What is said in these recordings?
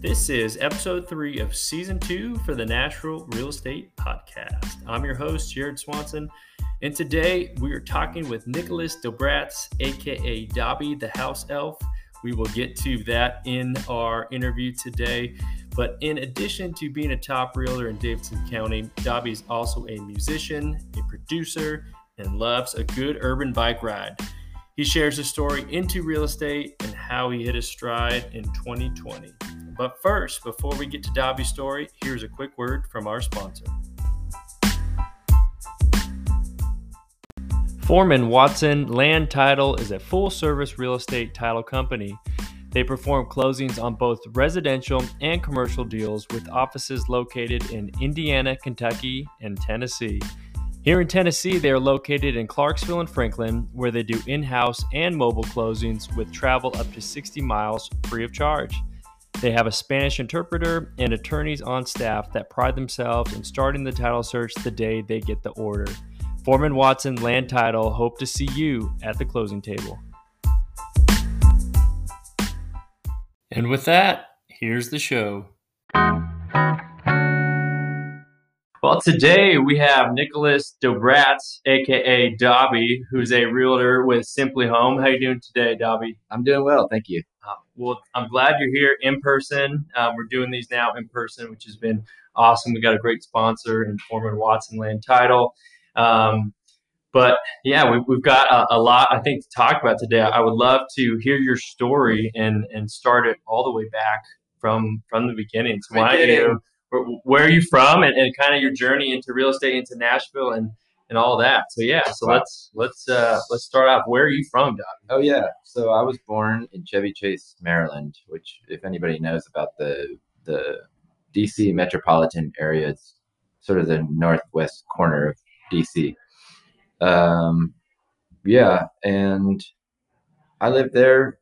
This is episode three of season two for the Nashville Real Estate Podcast. I'm your host, Jarrod Swanson, and today we are talking with Nicolas Dobbratz, aka Dobby the House Elf. We will get to that in our interview today. But in addition to being a top realtor in Davidson County, Dobby is also a musician, a producer, and loves a good urban bike ride. He shares his story into real estate and how he hit his stride in 2020. But first, before we get to Dobby's story, here's a quick word from our sponsor. Foreman Watson Land Title is a full service real estate title company. They perform closings on both residential and commercial deals with offices located in Indiana, Kentucky, and Tennessee. Here in Tennessee, they are located in Clarksville and Franklin, where they do in house and mobile closings with travel up to 60 miles free of charge. They have a Spanish interpreter and attorneys on staff that pride themselves in starting the title search the day they get the order. Foreman Watson Land Title hope to see you at the closing table. And with that, here's the show. Well, today we have Nicolas Dobbratz, aka Dobby, who's a realtor with Simply Home. How you doing today, Dobby? I'm doing well, thank you. Well, I'm glad you're here in person. Uh, we're doing these now in person, which has been awesome. We got a great sponsor in Foreman Watson Land Title. Um, but yeah, we, we've got a, a, lot, I think, to talk about today. I would love to hear your story and and start it all the way back from from the beginning. So why don't you? Where, where, are you from, and, and kind of your journey into real estate into Nashville and and all that. So yeah, so wow. let's let's uh, let's start off. Where are you from, Doc? Oh yeah, so I was born in Chevy Chase, Maryland, which if anybody knows about the the DC metropolitan area, it's sort of the northwest corner of DC. Um, yeah, and I lived there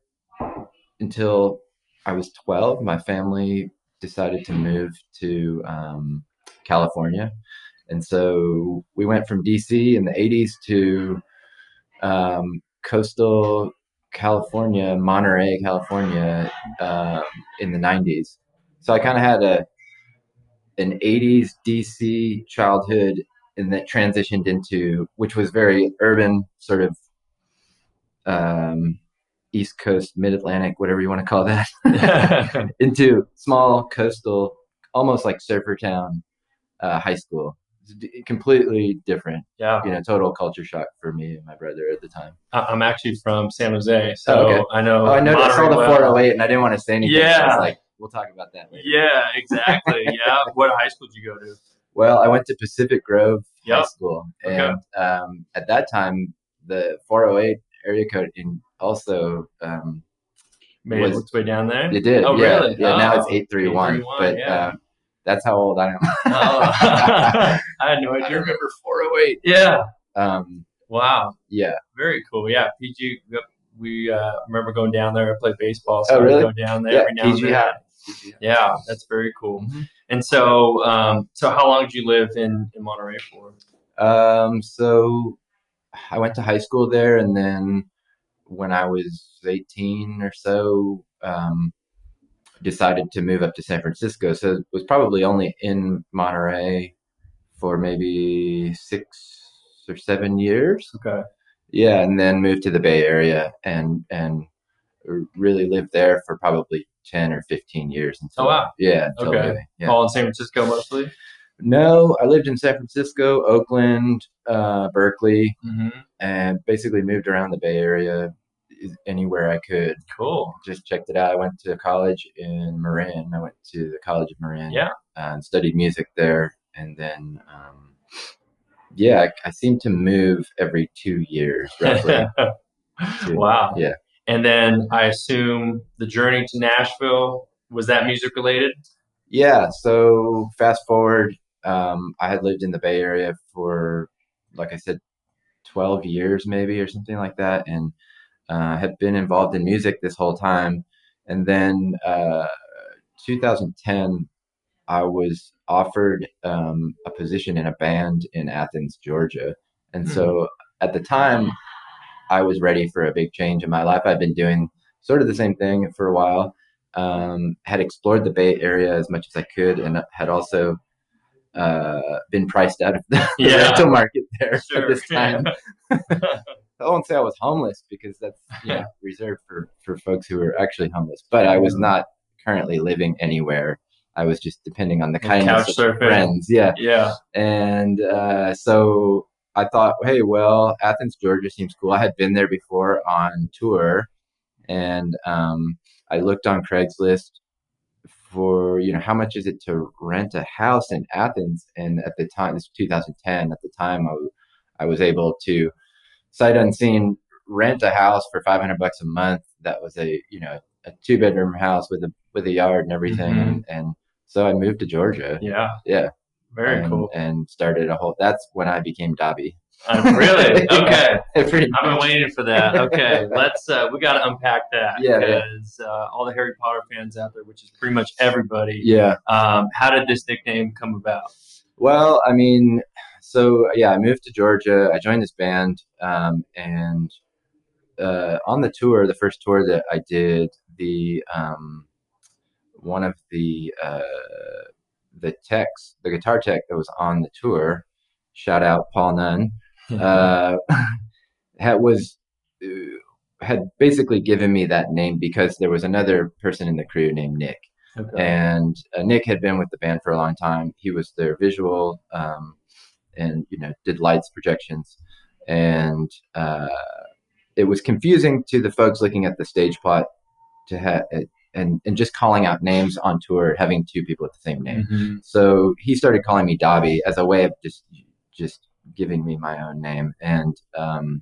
until I was 12. My family decided to move to um, California. And so we went from DC in the 80s to um, coastal California, Monterey, California, uh, in the 90s. So I kind of had a an 80s DC childhood and that transitioned into which was very urban sort of um, east coast mid-atlantic whatever you want to call that into small coastal almost like surfer town uh, high school completely different yeah you know total culture shock for me and my brother at the time i'm actually from san jose so oh, okay. i know oh, i noticed I saw the 408 and i didn't want to say anything yeah so like we'll talk about that later yeah exactly yeah what high school did you go to well, I went to Pacific Grove yep. High School, and okay. um, at that time, the 408 area code in also um, made was, its way down there. It did. Oh, yeah. really? Yeah. Oh, now it's 831, but yeah. uh, that's how old I am. oh, I had no idea. I remember 408. Yeah. Um, wow. Yeah. Very cool. Yeah. PG. We uh, remember going down there. to play baseball. So oh, really? Go down there yeah, every now PG and then. Yeah, that's very cool. Mm-hmm. And so, um, so how long did you live in, in Monterey for? Um, so I went to high school there, and then when I was 18 or so, um, decided to move up to San Francisco. So it was probably only in Monterey for maybe six or seven years. Okay. Yeah, and then moved to the Bay Area and and really lived there for probably 10 or 15 years. Until, oh, wow. Yeah. okay. yeah. All in San Francisco mostly? No, I lived in San Francisco, Oakland, uh, Berkeley, mm-hmm. and basically moved around the Bay Area anywhere I could. Cool. Just checked it out. I went to college in Marin. I went to the College of Marin. Yeah. And studied music there. And then, um, yeah, I, I seem to move every two years, roughly. wow. Yeah. And then I assume the journey to Nashville was that music related? Yeah. So fast forward, um, I had lived in the Bay Area for, like I said, 12 years maybe or something like that, and uh, had been involved in music this whole time. And then uh, 2010, I was offered um, a position in a band in Athens, Georgia. And mm-hmm. so at the time, I was ready for a big change in my life. I've been doing sort of the same thing for a while, um, had explored the Bay Area as much as I could, and had also uh, been priced out of the, the Yeah. rental market there Sure. at this time. I won't say I was homeless because that's you know, reserved for for folks who are actually homeless. But I was not currently living anywhere. I was just depending on the kindness of surfing. friends. Yeah, yeah. and uh, so I thought, hey, well, Athens, Georgia seems cool. I had been there before on tour, and um, I looked on Craigslist for you know how much is it to rent a house in Athens, and at the time, this was 2010. At the time, I, w- I was able to sight unseen rent a house for 500 bucks a month. That was a you know a two bedroom house with a with a yard and everything, Mhm. and, and so I moved to Georgia. Yeah. Yeah Very and, cool. And started a whole. That's when I became Dobby. Uh, really? Okay. I've been waiting for that. Okay, let's. Uh, we got to unpack that Yeah, yeah. because uh, all the Harry Potter fans out there, which is pretty much everybody. Yeah. Um, how did this nickname come about? Well, I mean, so yeah, I moved to Georgia. I joined this band, um, and uh, on the tour, the first tour that I did, the um, one of the uh, the techs, the guitar tech that was on the tour, shout out Paul Nunn, uh, had was uh, had basically given me that name because there was another person in the crew named Nick, Okay. and uh, Nick had been with the band for a long time. He was their visual, um, and you know did lights projections, and uh, it was confusing to the folks looking at the stage plot to have and and just calling out names on tour, having two people with the same name. Mhm. So he started calling me Dobby as a way of just just giving me my own name, and um,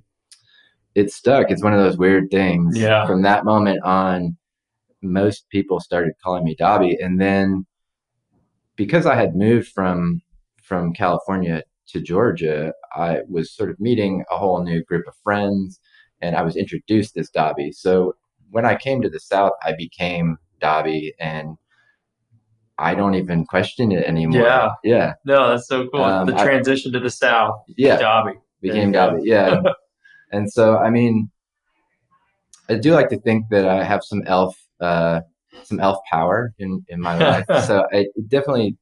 it stuck. It's one of those weird things. Yeah. From that moment on, most people started calling me Dobby, and then because I had moved from from California to Georgia, I was sort of meeting a whole new group of friends, and I was introduced as Dobby. So when I came to the South, I became Dobby, and I don't even question it anymore. Yeah. yeah, No, that's so cool. Um, the I- transition to the South. yeah. Dobby. Became. Dobby. Yeah, and so I mean, I do like to think that I have some elf, uh, some elf power in in my life. so I, it definitely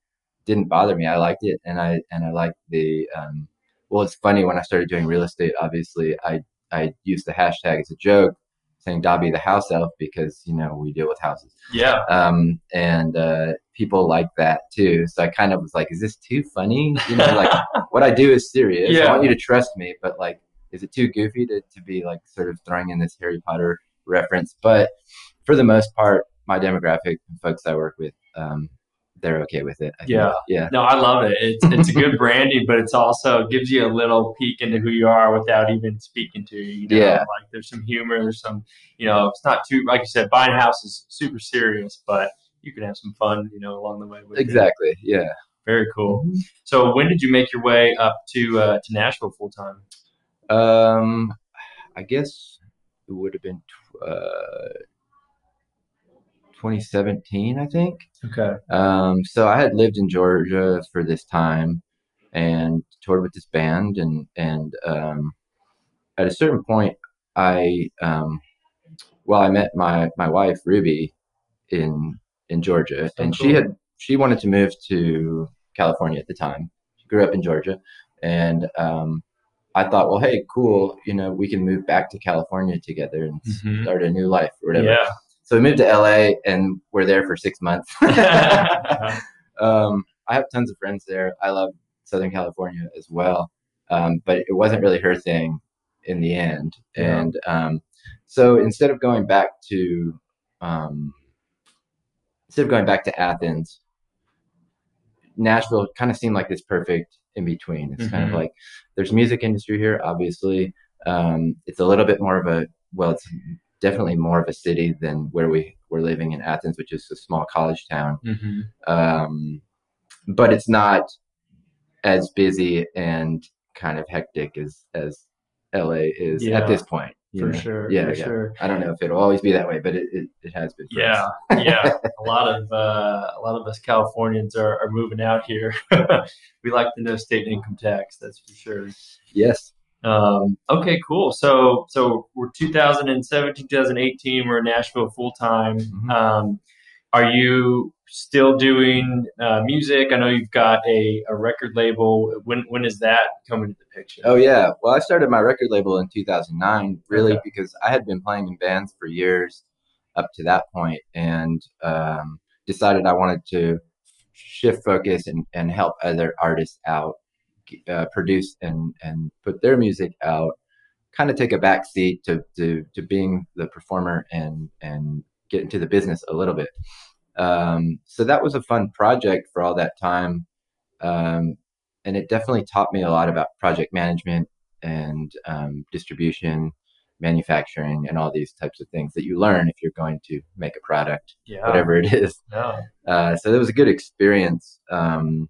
didn't bother me. I liked it, and I and I liked the. Um, well, it's funny when I started doing real estate. Obviously, I I used the hashtag as a joke, saying Dobby the house elf because you know we deal with houses, Yeah. um, and uh, people like that too. So I kind of was like, is this too funny? You know, like what I do is serious. Yeah. I want you to trust me, but like, is it too goofy to, to be like sort of throwing in this Harry Potter reference? But for the most part, my demographic and folks I work with, um, they're okay with it. I think. Yeah. Yeah. No, I love it. It's it's a good branding, but it's also gives you a little peek into who you are without even speaking to you. you know? Yeah. Like there's some humor, there's some, you know, it's not too like you said, buying a house is super serious, but you can have some fun, you know, along the way with it. Exactly. Yeah. Very cool. So when did you make your way up to uh, to Nashville full time? Um, I guess it would have been tw- uh, 2017, I think. Okay. Um, so I had lived in Georgia for this time and toured with this band, and and um, at a certain point, I um, well, I met my my wife Ruby in in Georgia, So and she had she wanted to move to California at the time. She grew up in Georgia, and um, I thought, well, hey, cool, you know, we can move back to California together and Mhm. start a new life or whatever. Yeah. So we moved to LA, and we're there for six months. um, I have tons of friends there. I love Southern California as well, um, but it wasn't really her thing in the end. Yeah. And um, so instead of going back to um, instead of going back to Athens, Nashville kind of seemed like this perfect in between. It's kind of Mhm. like there's music industry here, obviously. Um, it's a little bit more of a well, it's definitely more of a city than where we were living in Athens, which is a small college town hmm um, but it's not as busy and kind of hectic as as LA is Yeah, at this point. For no? sure. Yeah, for yeah. sure. I don't know if it'll always be that way, but it, it, it has been. for Yeah, yeah. A lot of uh, a lot of us Californians are, are moving out here. we like to know state income tax. That's for sure. yes. Um, okay, cool. So so we're 2017, 2018. We're in Nashville full time. Mhm. Um, are you still doing uh, music? I know you've got a, a record label. When when is that coming to the picture? Oh yeah. Well, I started my record label in 2009, really Okay. because I had been playing in bands for years up to that point, and um, decided I wanted to shift focus and, and help other artists out, uh, produce and and put their music out. Kind of take a back seat to, to to being the performer and and get into the business a little bit. Um, so that was a fun project for all that time. Um, and it definitely taught me a lot about project management and um, distribution, manufacturing, and all these types of things that you learn if you're going to make a product, Yeah. whatever it is. Yeah. Uh, so it was a good experience. Um,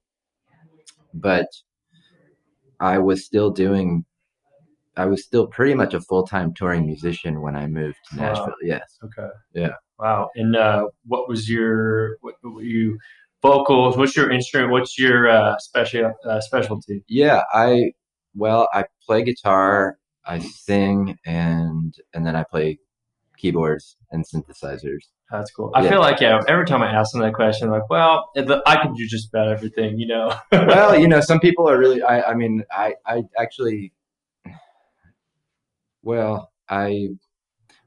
but I was still doing, I was still pretty much a full time touring musician when I moved to Wow. Nashville. Yes. Okay. Yeah. Wow. And uh, what was your what, what were you vocals? What's your instrument? What's your uh, special uh, specialty? Yeah. I, well, I play guitar, I sing, and, and then I play keyboards and synthesizers. That's cool. I Yeah. feel like yeah. Every time I ask them that question, like, well, I can do just about everything, you know. well, you know, some people are really. I, I mean, I, I actually. Well, I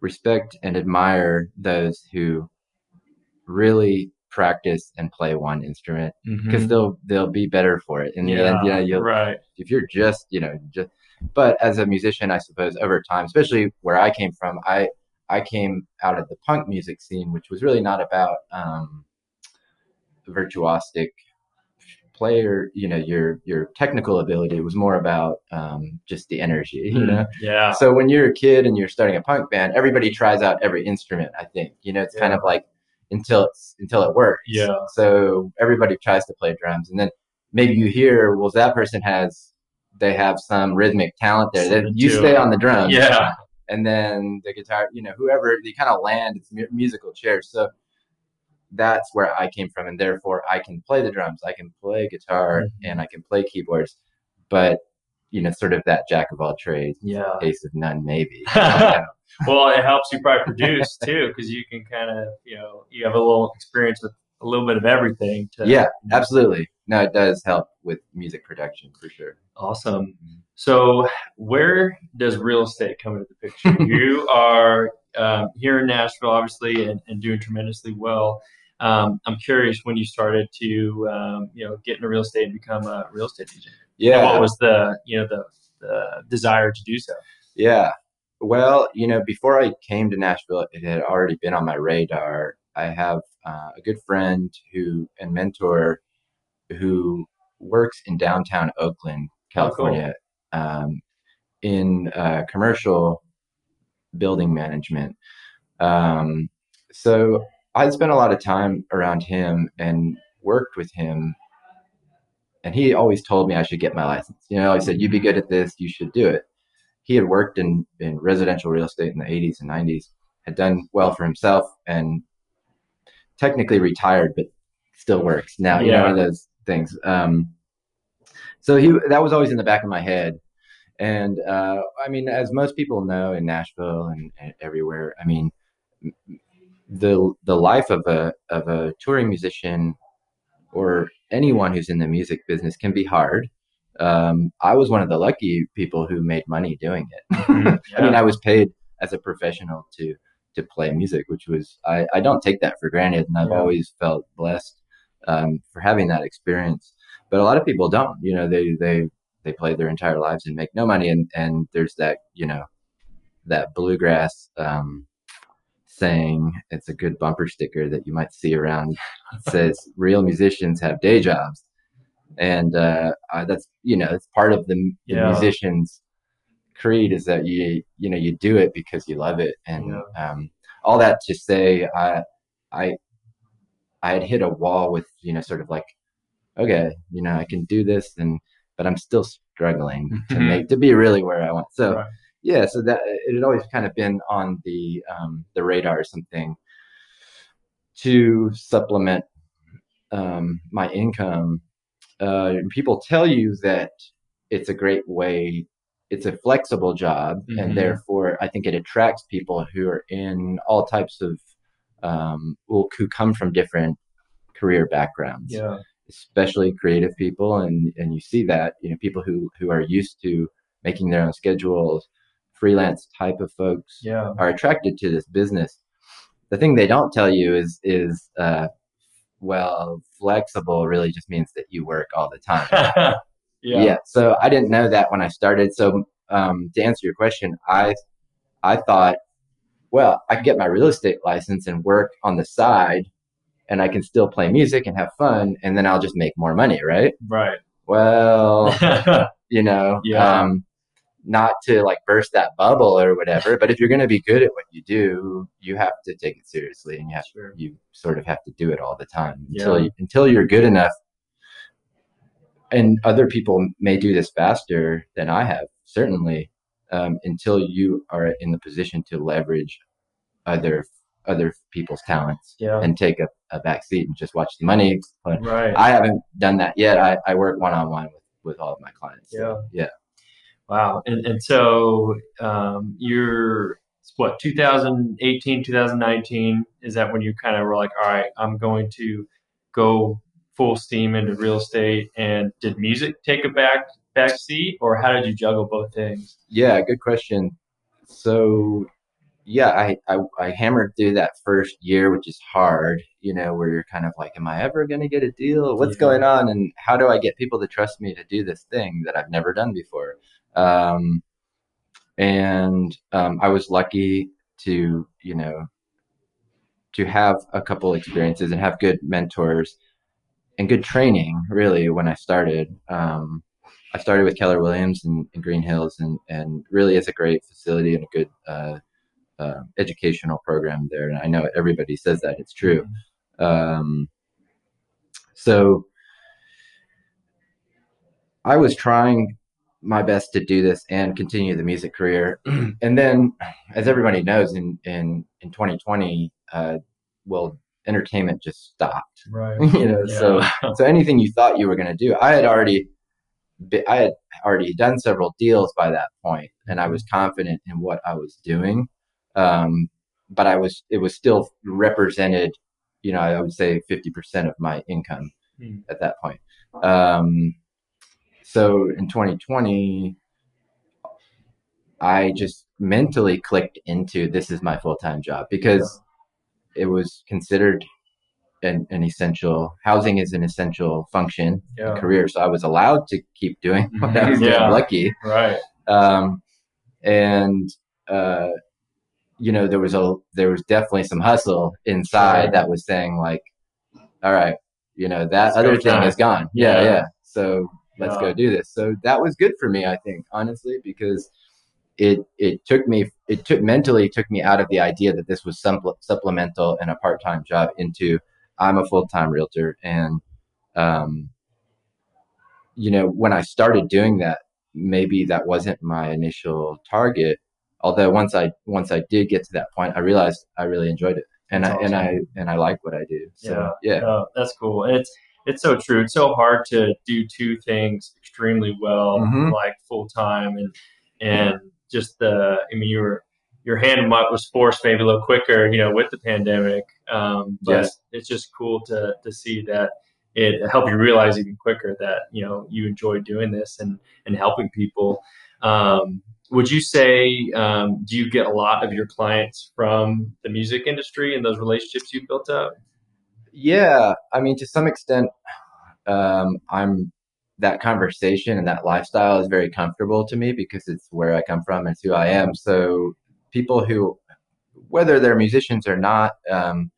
respect and admire those who really practice and play one instrument mm-hmm. because they'll they'll be better for it in the end. Yeah, you'll right. if you're just you know just. But as a musician, I suppose over time, especially where I came from, I I came out of the punk music scene, which was really not about um, virtuosic player, you know, your your technical ability. It was more about um, just the energy, you know. Yeah. So when you're a kid and you're starting a punk band, everybody tries out every instrument. I think you know it's kind of like until it's until it works. Yeah. So everybody tries to play drums, and then maybe you hear, well, that person has they have some rhythmic talent there. Then you stay on the drums, Yeah. And then the guitar, you know, whoever they kind of land, it's mu- musical chairs. So that's where I came from, and therefore I can play the drums, I can play guitar, Mhm. and I can play keyboards, but you know, sort of that jack of all trades, Yeah. ace of none, maybe. Well, it helps you probably produce too, because you can kind of, you know, you have a little experience with a little bit of everything. To, yeah, absolutely. No, it does help with music production for sure. Awesome. So, where does real estate come into the picture? you are um, here in Nashville, obviously, and, and doing tremendously well. Um, I'm curious when you started to, um, you know, get into real estate and become a real estate agent. Yeah. And what was the, you know, the, the desire to do so? Yeah. Well, you know, before I came to Nashville, it had already been on my radar. I have uh, a good friend who and mentor who works in downtown Oakland, California, um, in uh, commercial building management. Um, so I spent a lot of time around him and worked with him. And he always told me I should get my license. You know, he said, "You'd be good at this. You should do it." he had worked in, in residential real estate in the 80s and 90s, had done well for himself, and technically retired, but still works now. You know, one of those things. Um, so he that was always in the back of my head. And uh, I mean, as most people know in Nashville and, and everywhere, I mean, the the life of a of a touring musician or anyone who's in the music business can be hard. Um, I was one of the lucky people who made money doing it. I mean, I was paid as a professional to to play music, which was I, I don't take that for granted, and I've Yeah. always felt blessed um, for having that experience. But a lot of people don't. You know, they they they play their entire lives and make no money, and and there's that you know that bluegrass um, saying. It's a good bumper sticker that you might see around. It says, "Real musicians have day jobs." And uh, uh, that's you know it's part of the, the Yeah. musicians creed is that you you know you do it because you love it and um, all that to say I I I had hit a wall with you know sort of like okay you know I can do this and but I'm still struggling to Mhm. make to be really where I want so Right. yeah so that it had always kind of been on the um, the radar or something to supplement um, my income uh, people tell you that it's a great way it's a flexible job Mhm. and therefore i think it attracts people who are in all types of um, who who come from different career backgrounds Yeah. especially creative people and and you see that you know people who who are used to making their own schedules freelance type of folks Yeah. are attracted to this business the thing they don't tell you is is uh well flexible really just means that you work all the time yeah. yeah. So I didn't know that when I started. So um, to answer your question, I I thought, well, I can get my real estate license and work on the side, and I can still play music and have fun, and then I'll just make more money, right? Right. Well, you know, Yeah. um, not to like burst that bubble or whatever, but if you're going to be good at what you do, you have to take it seriously, and you have Sure. you sort of have to do it all the time until Yeah. you, until you're good enough. And other people may do this faster than I have, certainly, um, until you are in the position to leverage other other people's talents Yeah. and take a, a back seat and just watch the money. But Right. I haven't done that yet. I, I work one on one with with all of my clients. So, yeah. Wow. And and so um, you're what 2018, 2019 is that when you kind of were like, all right, I'm going to go full steam into real estate and did music take a back back seat or how did you juggle both things? Yeah, good question. So, yeah, I, I I hammered through that first year, which is hard. You know, where you're kind of like, am I ever going to get a deal? What's Yeah. going on? And how do I get people to trust me to do this thing that I've never done before? Um, and um, I was lucky to, you know, to have a couple experiences and have good mentors and good training. Really, when I started. Um, I started with Keller Williams in, in Green Hills, and and really it's a great facility and a good uh, uh, educational program there. And I know everybody says that it's true. Um, so I was trying my best to do this and continue the music career, and then, as everybody knows, in in in 2020, uh, well, entertainment just stopped. Right. you know, so so anything you thought you were going to do, I had already, I had already done several deals by that point, and I was confident in what I was doing. Um, but I was, it was still represented, you know, I would say fifty percent of my income Hmm. at that point. Um, so in 2020, I just mentally clicked into this is my full time job because it was considered an, an essential housing is an essential function yeah. career so i was allowed to keep doing what i was Yeah. lucky Right. um, and uh, you know there was a there was definitely some hustle inside that was saying like all right you know that other thing time. is gone yeah Yeah. yeah, so let's go do this so that was good for me i think honestly because it it took me it took mentally took me out of the idea that this was some supplemental and a part-time job into i'm a full-time realtor. And um you know when i started doing that maybe that wasn't my initial target. Although once i once i did get to that point i realized i really enjoyed it. And That's i and i and i like what i do. So yeah. Oh, that's cool. And it's it's so true. It's so hard to do two things extremely well, Mhm. like full time, and and just the. I mean, your your hand might was forced maybe a little quicker, you know, with the pandemic. Um, but Yes. it's just cool to to see that it helped you realize even quicker that you know you enjoy doing this and and helping people. Um, would you say um, do you get a lot of your clients from the music industry and those relationships you built up? Yeah, I mean, to some extent, um, I'm that conversation and that lifestyle is very comfortable to me because it's where I come from and it's who I am. So people who, whether they're musicians or not, um,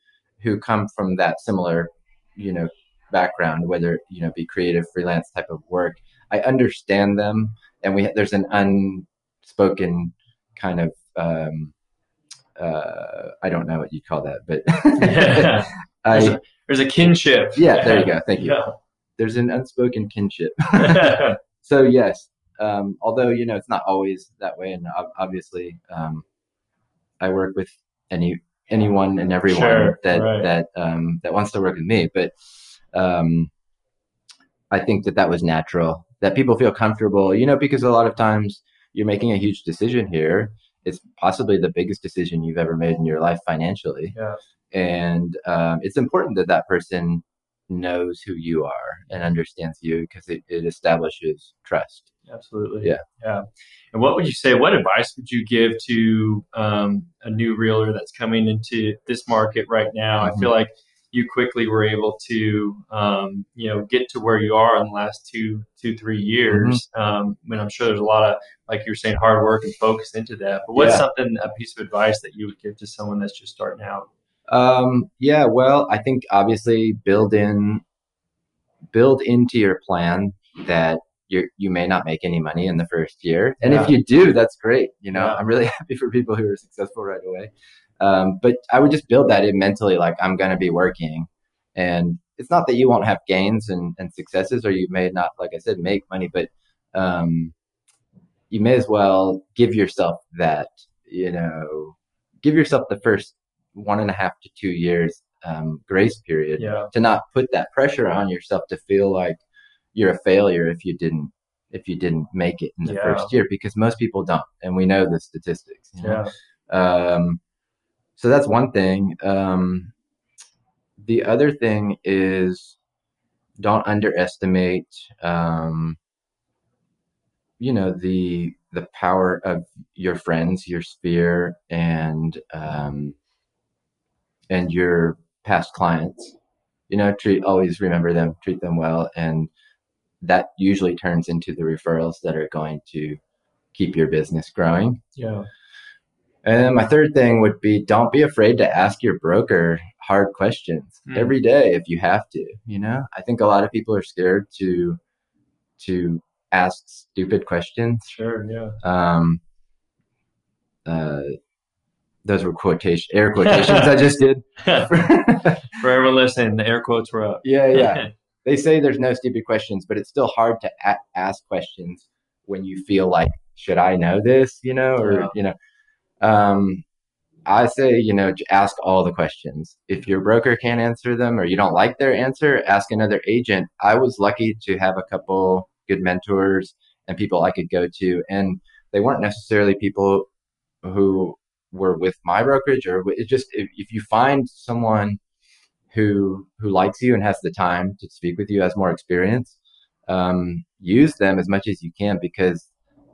who come from that similar, you know, background, whether you know, be creative, freelance type of work, I understand them, and we there's an unspoken kind of. Um, uh, I don't know what you call that, but There's I a, there's a kinship. yeah, there you go. Thank you. Yeah. There's an unspoken kinship. so yes, um, although you know it's not always that way, and obviously um, I work with any anyone and everyone Sure, that right. that um, that wants to work with me. But um, I think that that was natural. That people feel comfortable, you know, because a lot of times you're making a huge decision here. It's possibly the biggest decision you've ever made in your life financially Yeah. and um, it's important that that person knows who you are and understands you because it, it establishes trust. Absolutely. Yeah. Yeah. And what would you say? What advice would you give to um, a new realtor that's coming into this market right now? Mm-hmm. I feel like you quickly were able to, um, you know, get to where you are in the last two, two, three years. Mm-hmm. Um, I mean, I'm sure there's a lot of, like you were saying, hard work and focus into that. But what's Yeah. something, a piece of advice that you would give to someone that's just starting out? Um, yeah, well, I think obviously build in build into your plan that you you may not make any money in the first year, and if you do, that's great. You know, Yeah. I'm really happy for people who are successful right away. Um, but I would just build that in mentally, like I'm going to be working, and it's not that you won't have gains and, and successes, or you may not, like I said, make money, but um, you may as well give yourself that, you know, give yourself the first one and a half to two years um, grace period Yeah. to not put that pressure on yourself to feel like you're a failure if you didn't if you didn't make it in the Yeah. first year because most people don't and we know the statistics you know? Yeah. um, so that's one thing um, the other thing is don't underestimate um, you know the the power of your friends your sphere and um, and your past clients you know treat always remember them treat them well and that usually turns into the referrals that are going to keep your business growing Yeah. and then my third thing would be don't be afraid to ask your broker hard questions Hmm. every day if you have to. You know, I think a lot of people are scared to to ask stupid questions. Sure. Yeah. Um, uh, those were quotation air quotations I just did. For everyone listening, the air quotes were up. yeah, yeah. They say there's no stupid questions, but it's still hard to a- ask questions when you feel like, should I know this? You know, or Yeah. you know, um, I say, you know, ask all the questions. If your broker can't answer them or you don't like their answer, ask another agent. I was lucky to have a couple good mentors and people I could go to, and they weren't necessarily people who were with my brokerage or it just if, if you find someone who who likes you and has the time to speak with you has more experience um, use them as much as you can because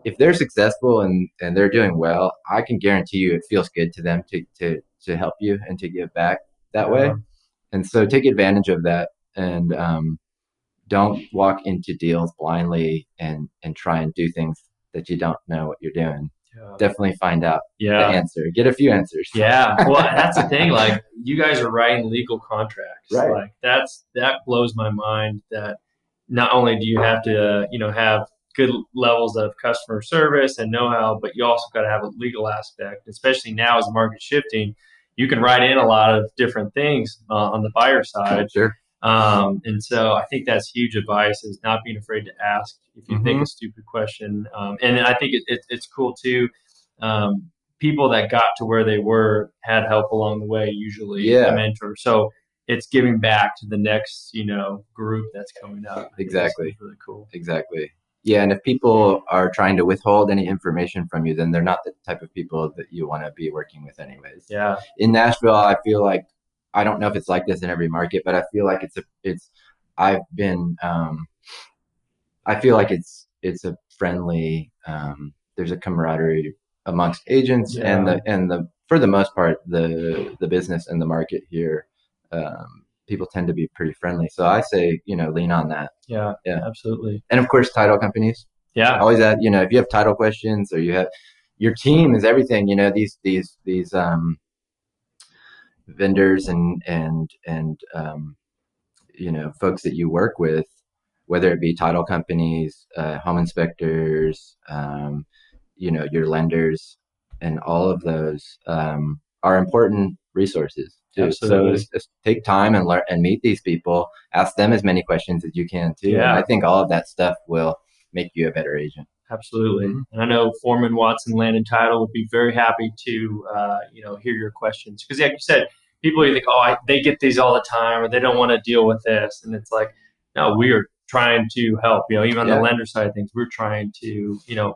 if they're successful and and they're doing well i can guarantee you it feels good to them to to to help you and to give back that way and so take advantage of that and um, don't walk into deals blindly and and try and do things that you don't know what you're doing. Definitely find out Yeah. the answer get a few answers Yeah, well, that's the thing. Like, you guys are writing legal contracts. Right. Like, that's that blows my mind. That not only do you have to, you know, have good levels of customer service and know-how, but you also got to have a legal aspect. Especially now, as the market's shifting, you can write in a lot of different things uh, on the buyer side. sure Um, and so I think that's huge advice is not being afraid to ask if you think a stupid question. Um, and I think it, it, it's cool too. Um, people that got to where they were had help along the way, usually Yeah. a mentor. So it's giving back to the next, you know, group that's coming up. I Exactly. really cool. Exactly. Yeah, and if people are trying to withhold any information from you, then they're not the type of people that you want to be working with, anyways. Yeah. In Nashville, I feel like I don't know if it's like this in every market, but I feel like it's a it's. I've been. Um, I feel like it's it's a friendly. Um, there's a camaraderie amongst agents and the and the for the most part the the business and the market here. Um, people tend to be pretty friendly, so I say you know lean on that. Yeah. Yeah. Absolutely. And of course, title companies Yeah. always that you know if you have title questions or you have your team is everything you know these these these um vendors and and and um you know folks that you work with whether it be title companies uh, home inspectors um you know your lenders and all of those um are important resources too. Absolutely. so just, just take time and learn and meet these people ask them as many questions as you can too Yeah. and i think all of that stuff will make you a better agent Absolutely. Mhm. And I know Foreman Watson Land and Title would be very happy to, uh, you know, hear your questions. Because, like you said, people you think, oh, I, they get these all the time or they don't want to deal with this. And it's like, no, we are trying to help. You know, even on Yeah. the lender side of things, we're trying to, you know,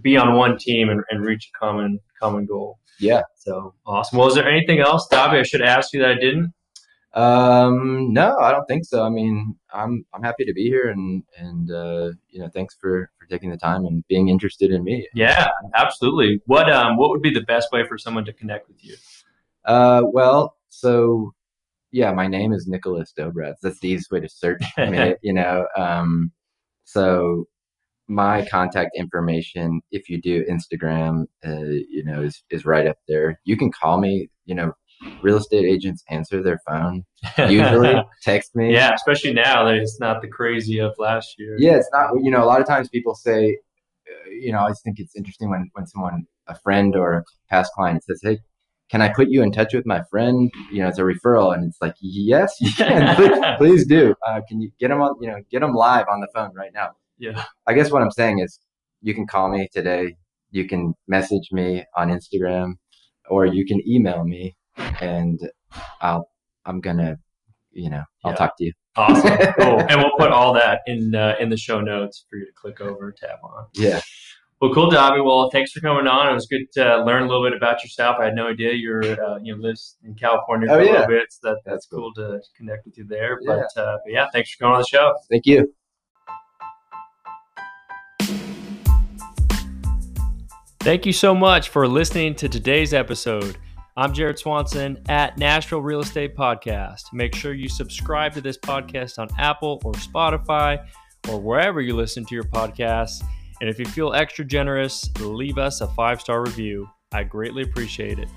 be on one team and, and reach a common common goal. Yeah. So awesome. Well, is there anything else, Dobby, I should ask you that I didn't? Um, no, I don't think so. I mean, I'm I'm happy to be here, and and uh, you know, thanks for for taking the time and being interested in me. Yeah, absolutely. What um what would be the best way for someone to connect with you? Uh, well, so yeah, my name is Nicolas Dobbratz. That's the easiest way to search me. you know, um, so my contact information, if you do Instagram, uh, you know, is is right up there. You can call me. You know, real estate agents answer their phone. Usually text me. Yeah especially now that it's not the crazy of last year. Yeah it's not you know a lot of times people say uh, you know i think it's interesting when when someone a friend or a past client says hey can i put you in touch with my friend? You know it's a referral and it's like yes you can. Please, please do. Uh, can you get them on you know get them live on the phone right now? Yeah. I guess what i'm saying is you can call me today you can message me on instagram or you can email me and I'll I'm gonna you know I'll yeah. talk to you. Awesome, cool, and we'll put all that in uh, in the show notes for you to click over, tap on. Yeah. Well, cool, Dobby. Well, thanks for coming on. It was good to learn a little bit about yourself. I had no idea you're uh, you know lives in California for oh, yeah. little bit, so that, that's, that's cool. cool. to connect with you there. Yeah. But, uh, but yeah, thanks for coming on the show. Thank you. Thank you so much for listening to today's episode. I'm Jarrod Swanson at Nashville Real Estate Podcast. Make sure you subscribe to this podcast on Apple or Spotify or wherever you listen to your podcasts. And if you feel extra generous, leave us a five star review. I greatly appreciate it.